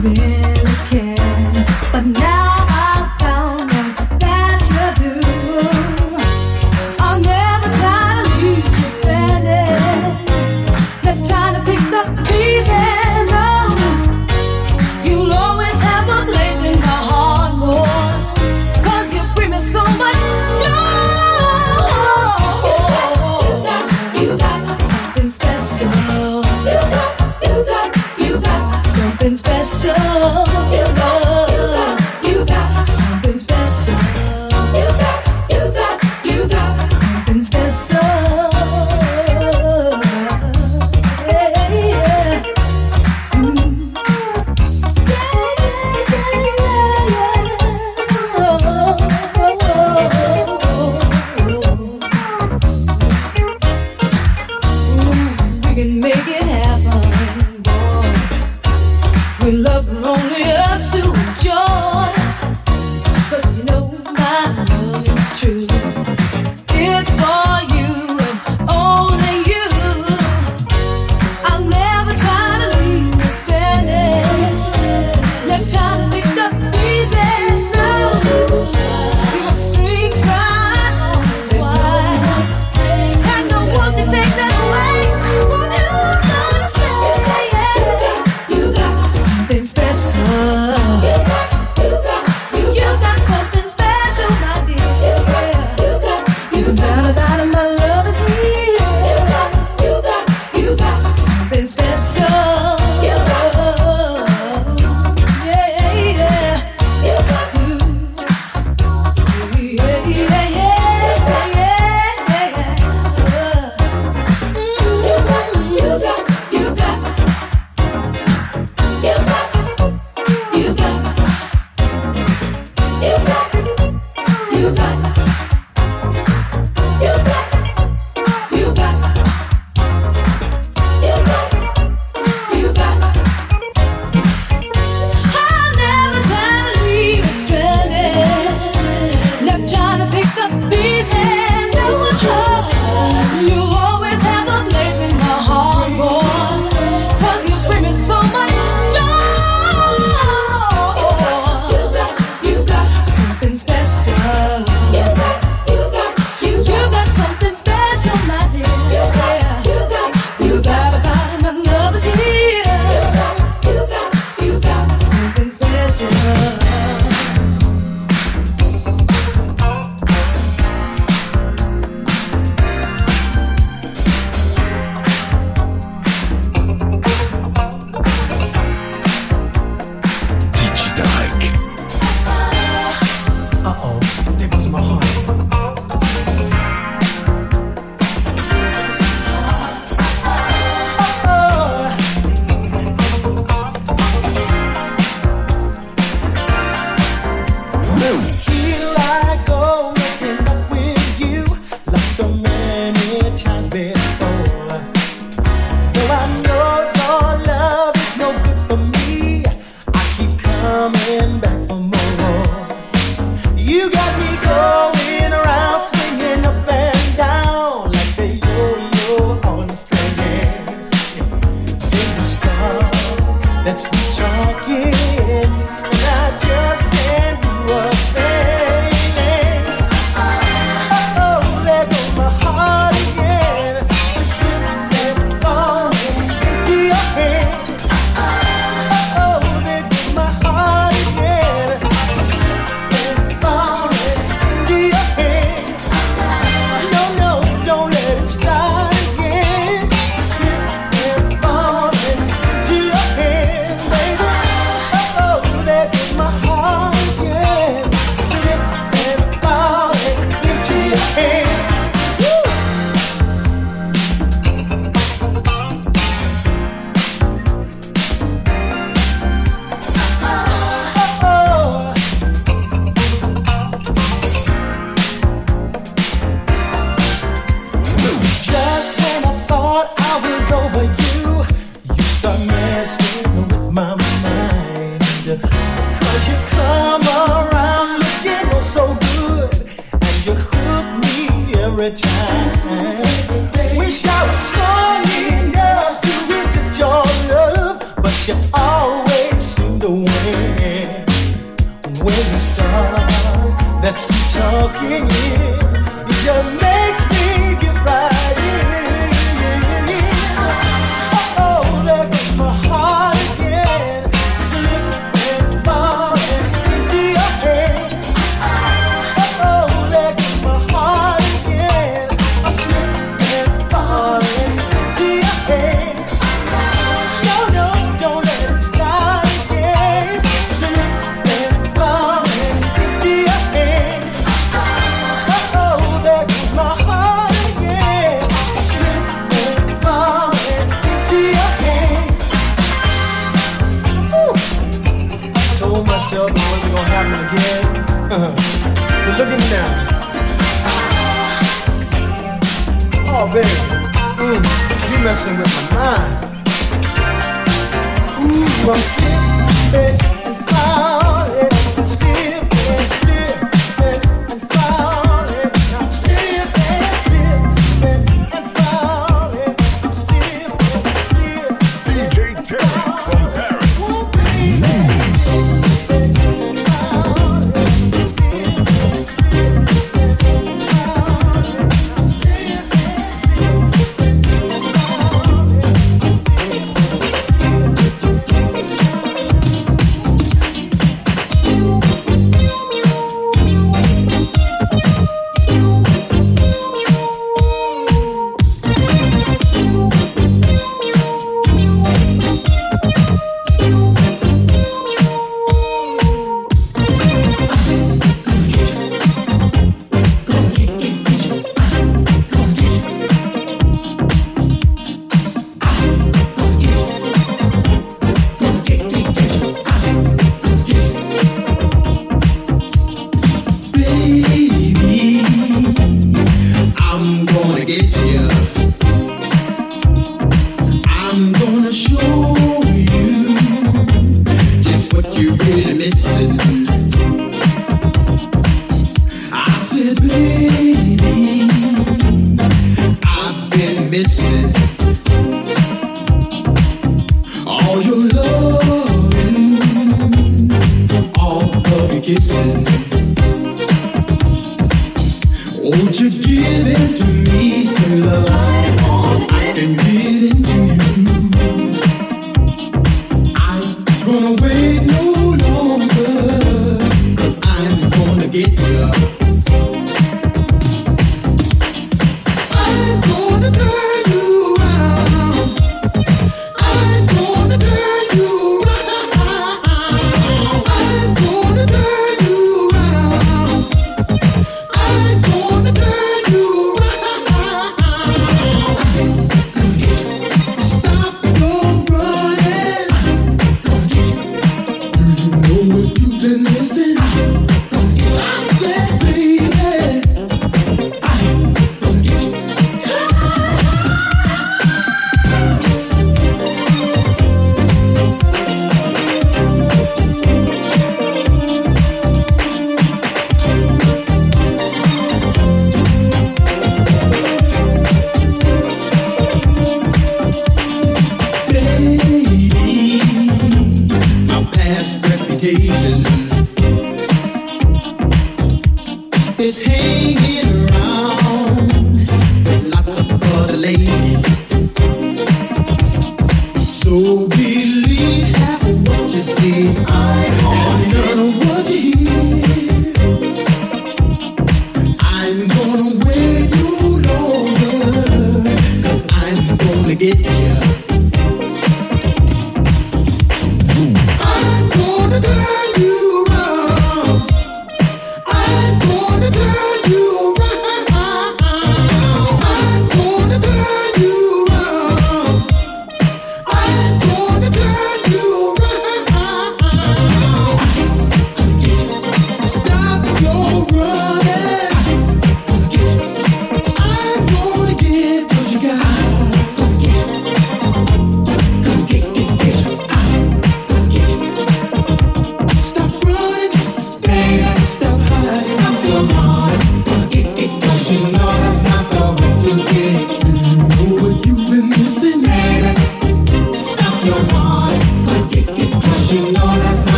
something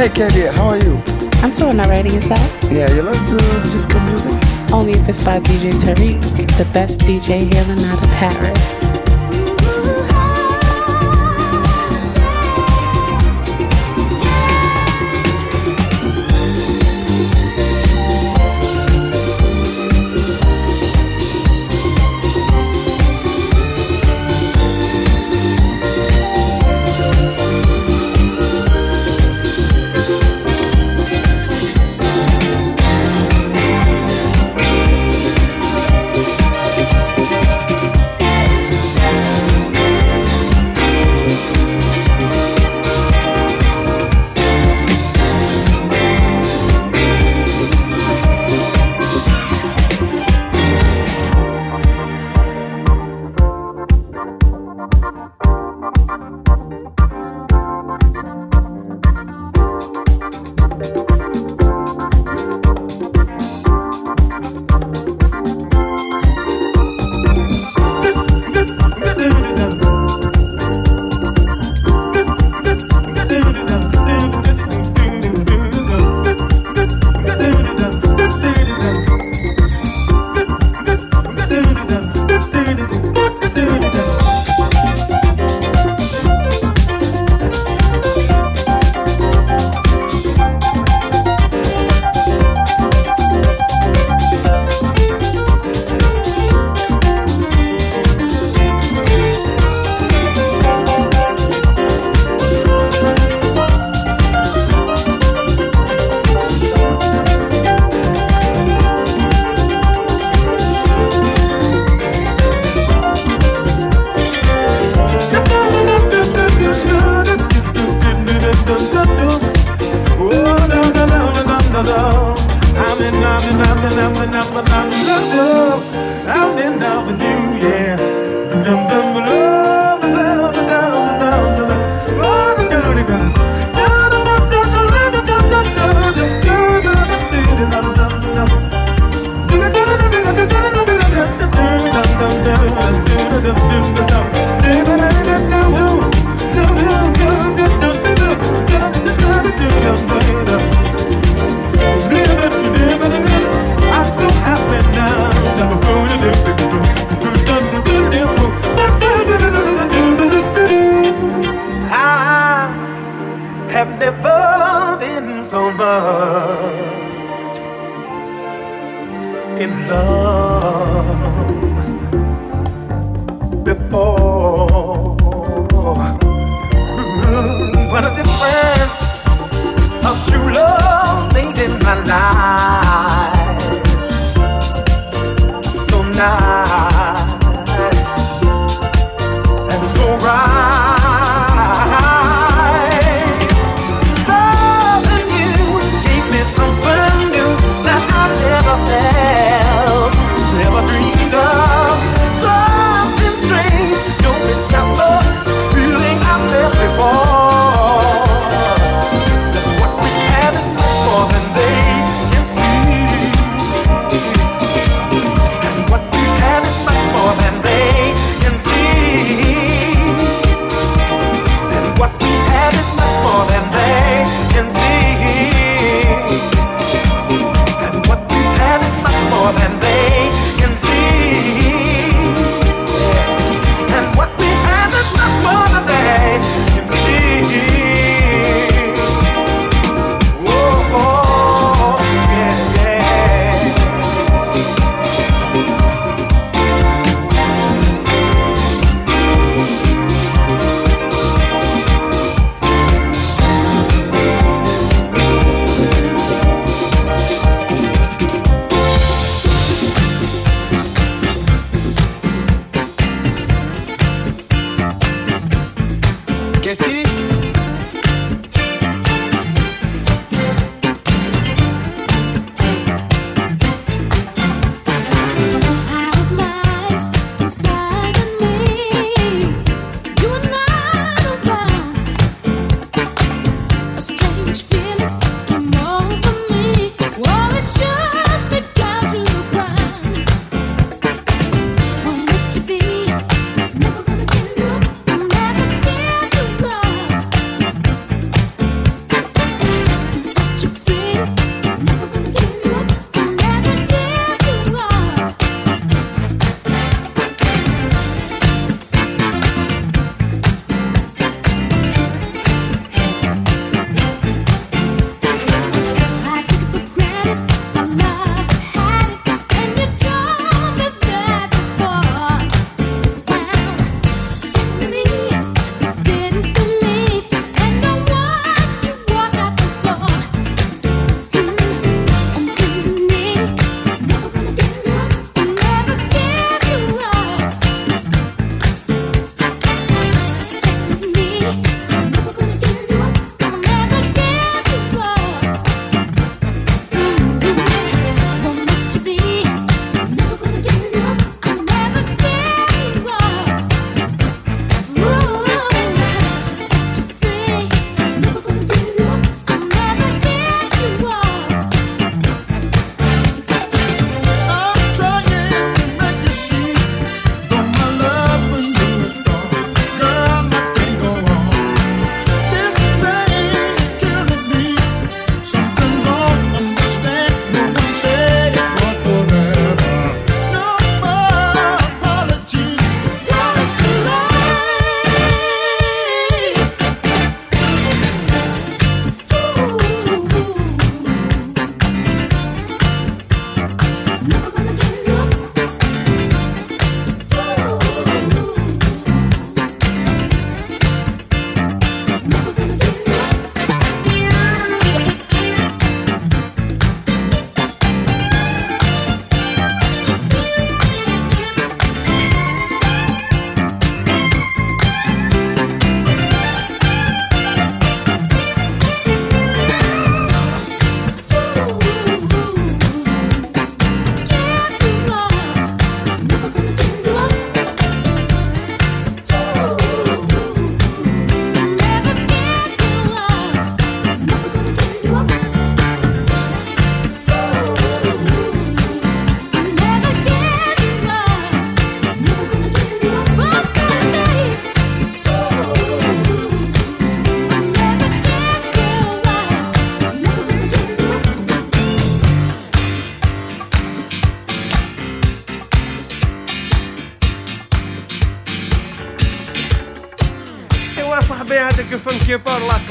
Hey, Candy, how are you? I'm doing alright inside. Yeah, you love to disco music? Only if it's by DJ Tarek, the best DJ here in out of Paris.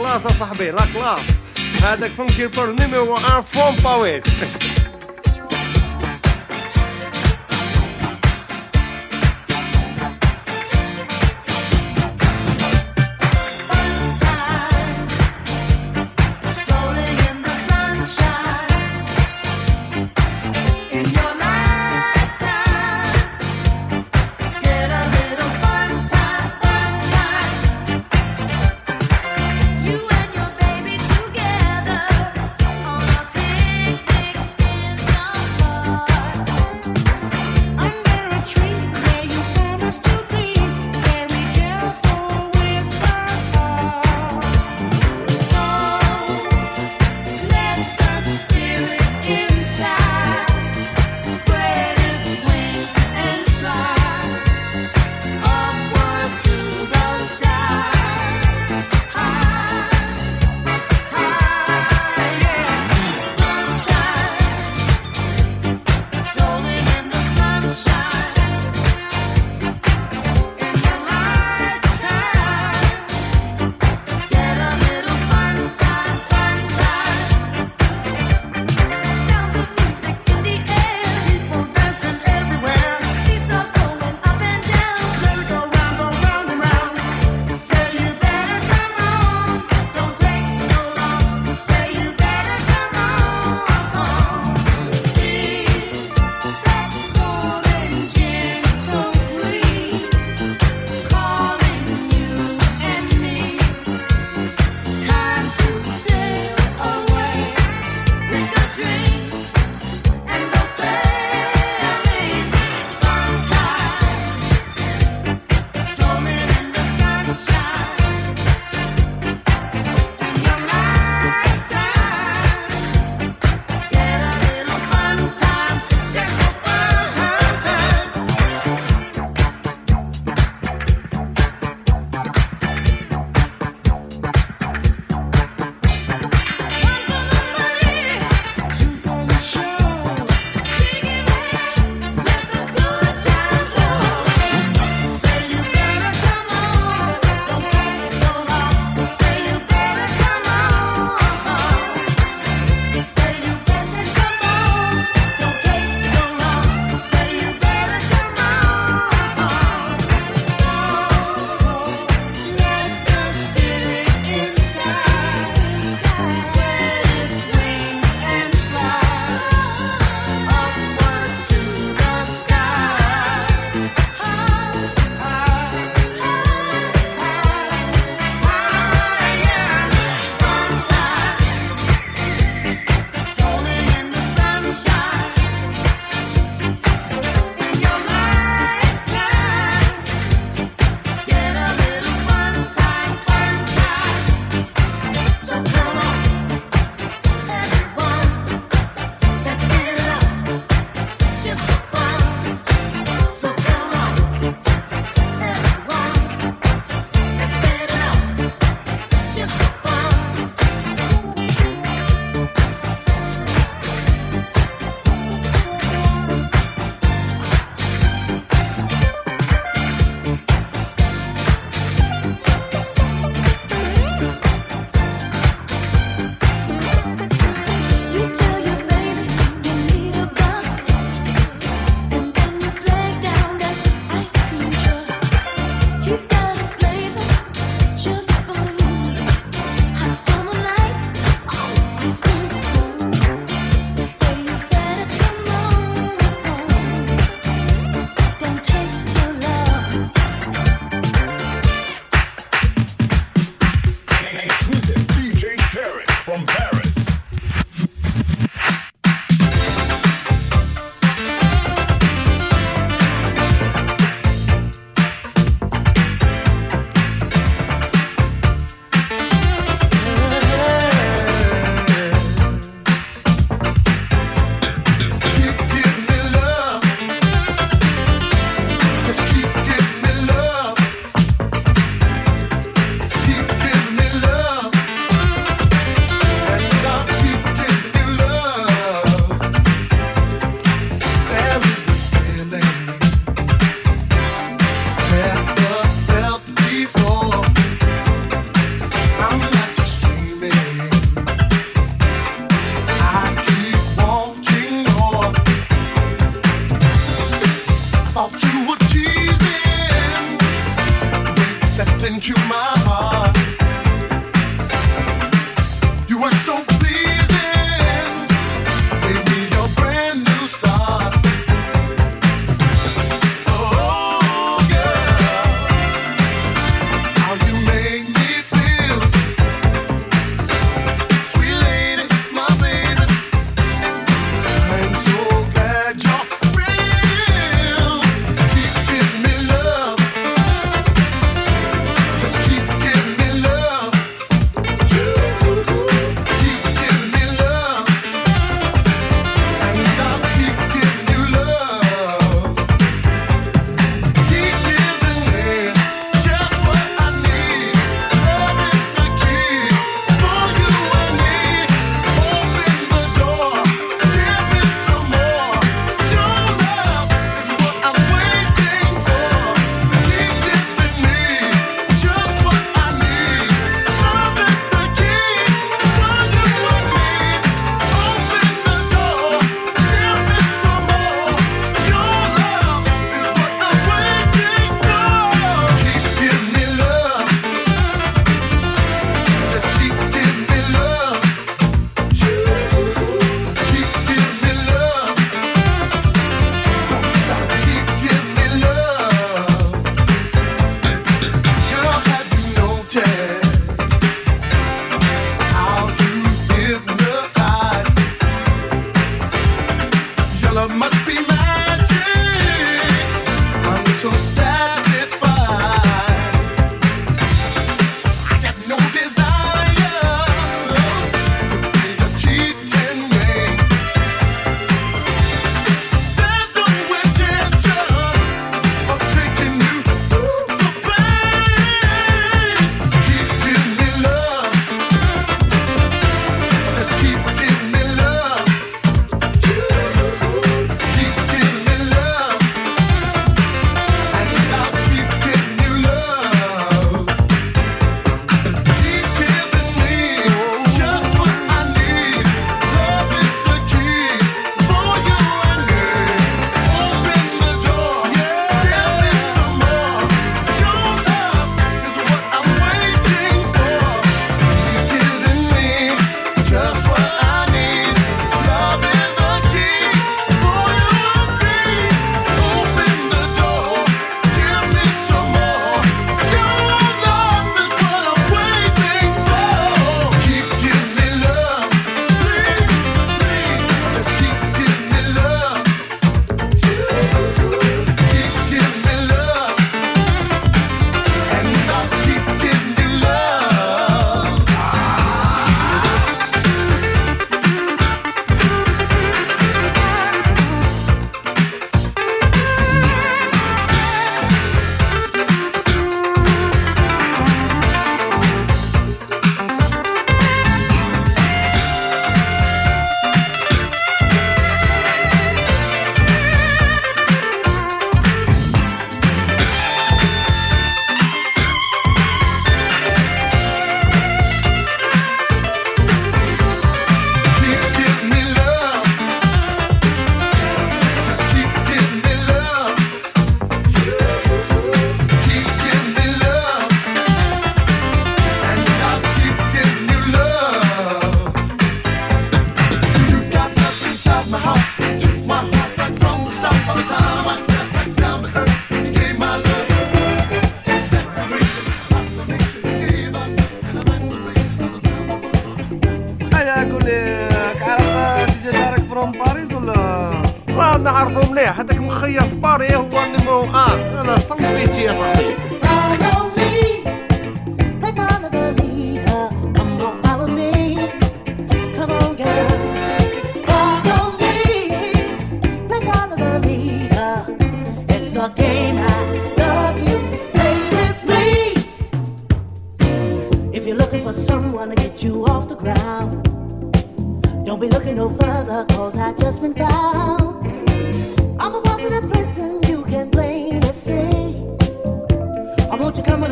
كلاس اصاحبي لا كلاس هذاك فنكي بور نيميرو فون فروم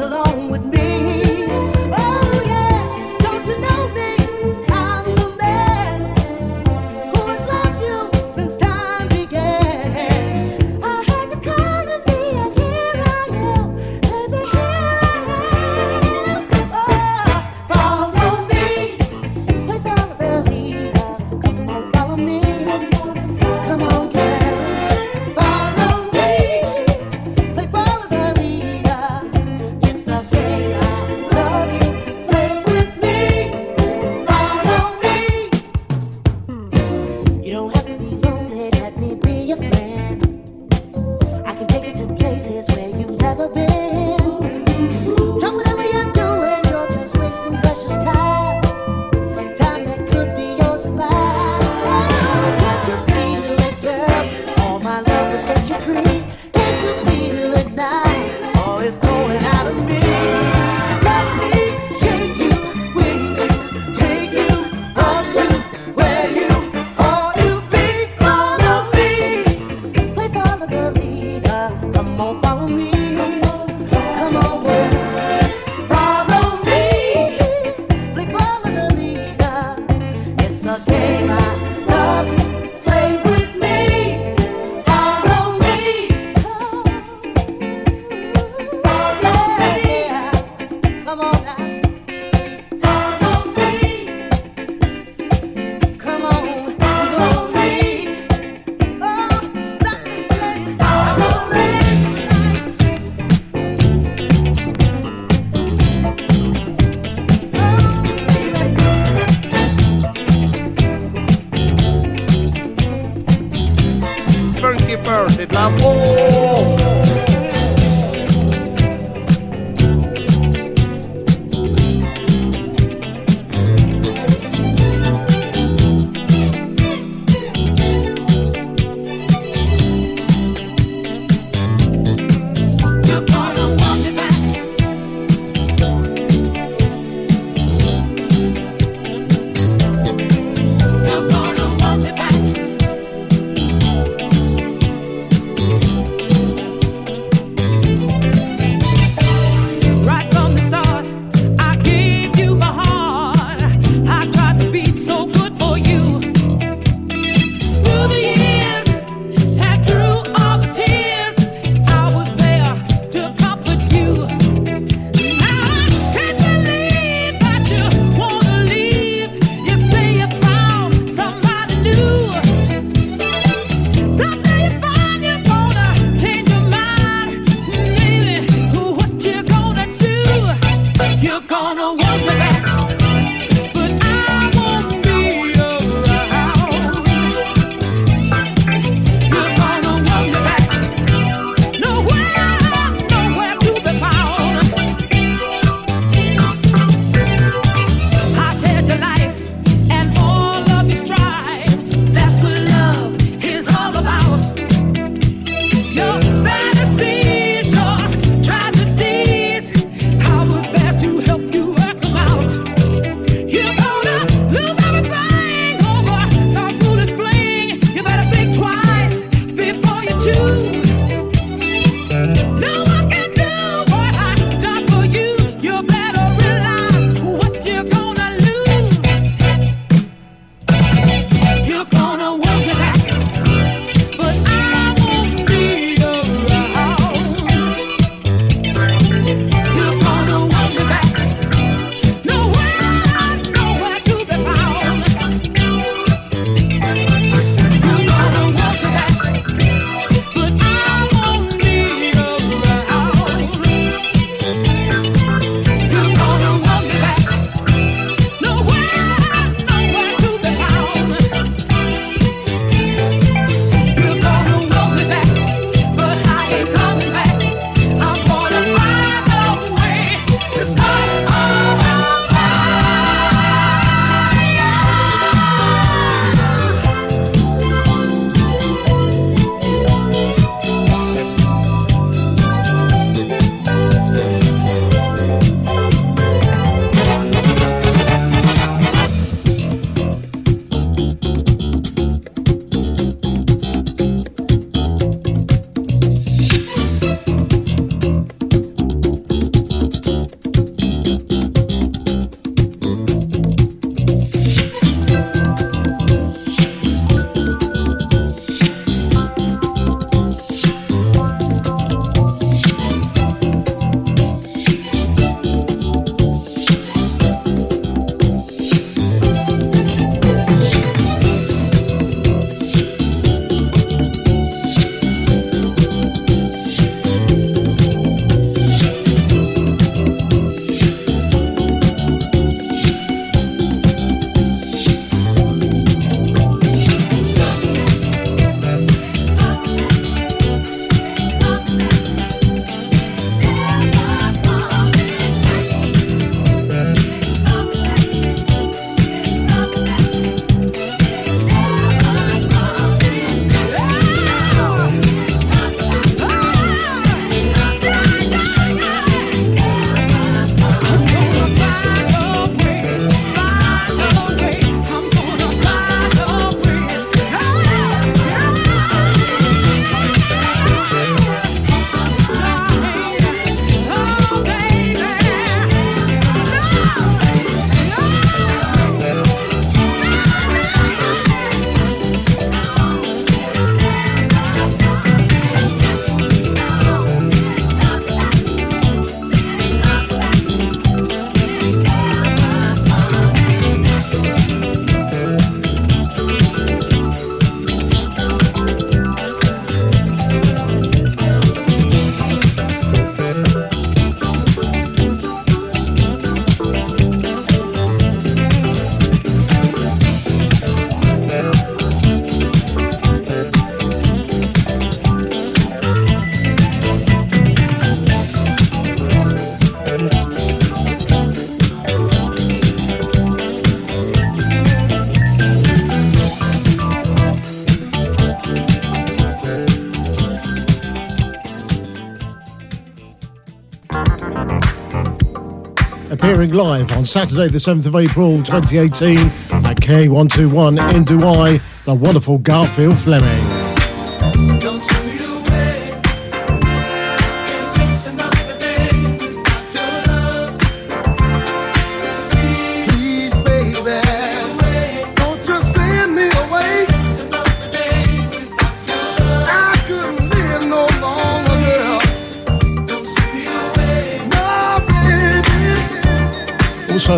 Bird, with de live on Saturday, the 7th of April 2018 at K121 in Douai, the wonderful Garfield Fleming.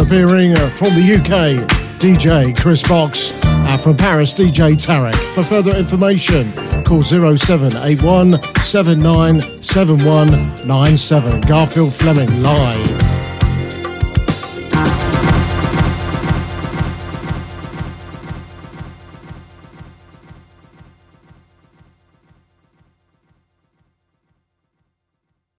Appearing from the UK, DJ Chris Box, and from Paris, DJ Tarek. For further information, call 0781 797197. Garfield Fleming live.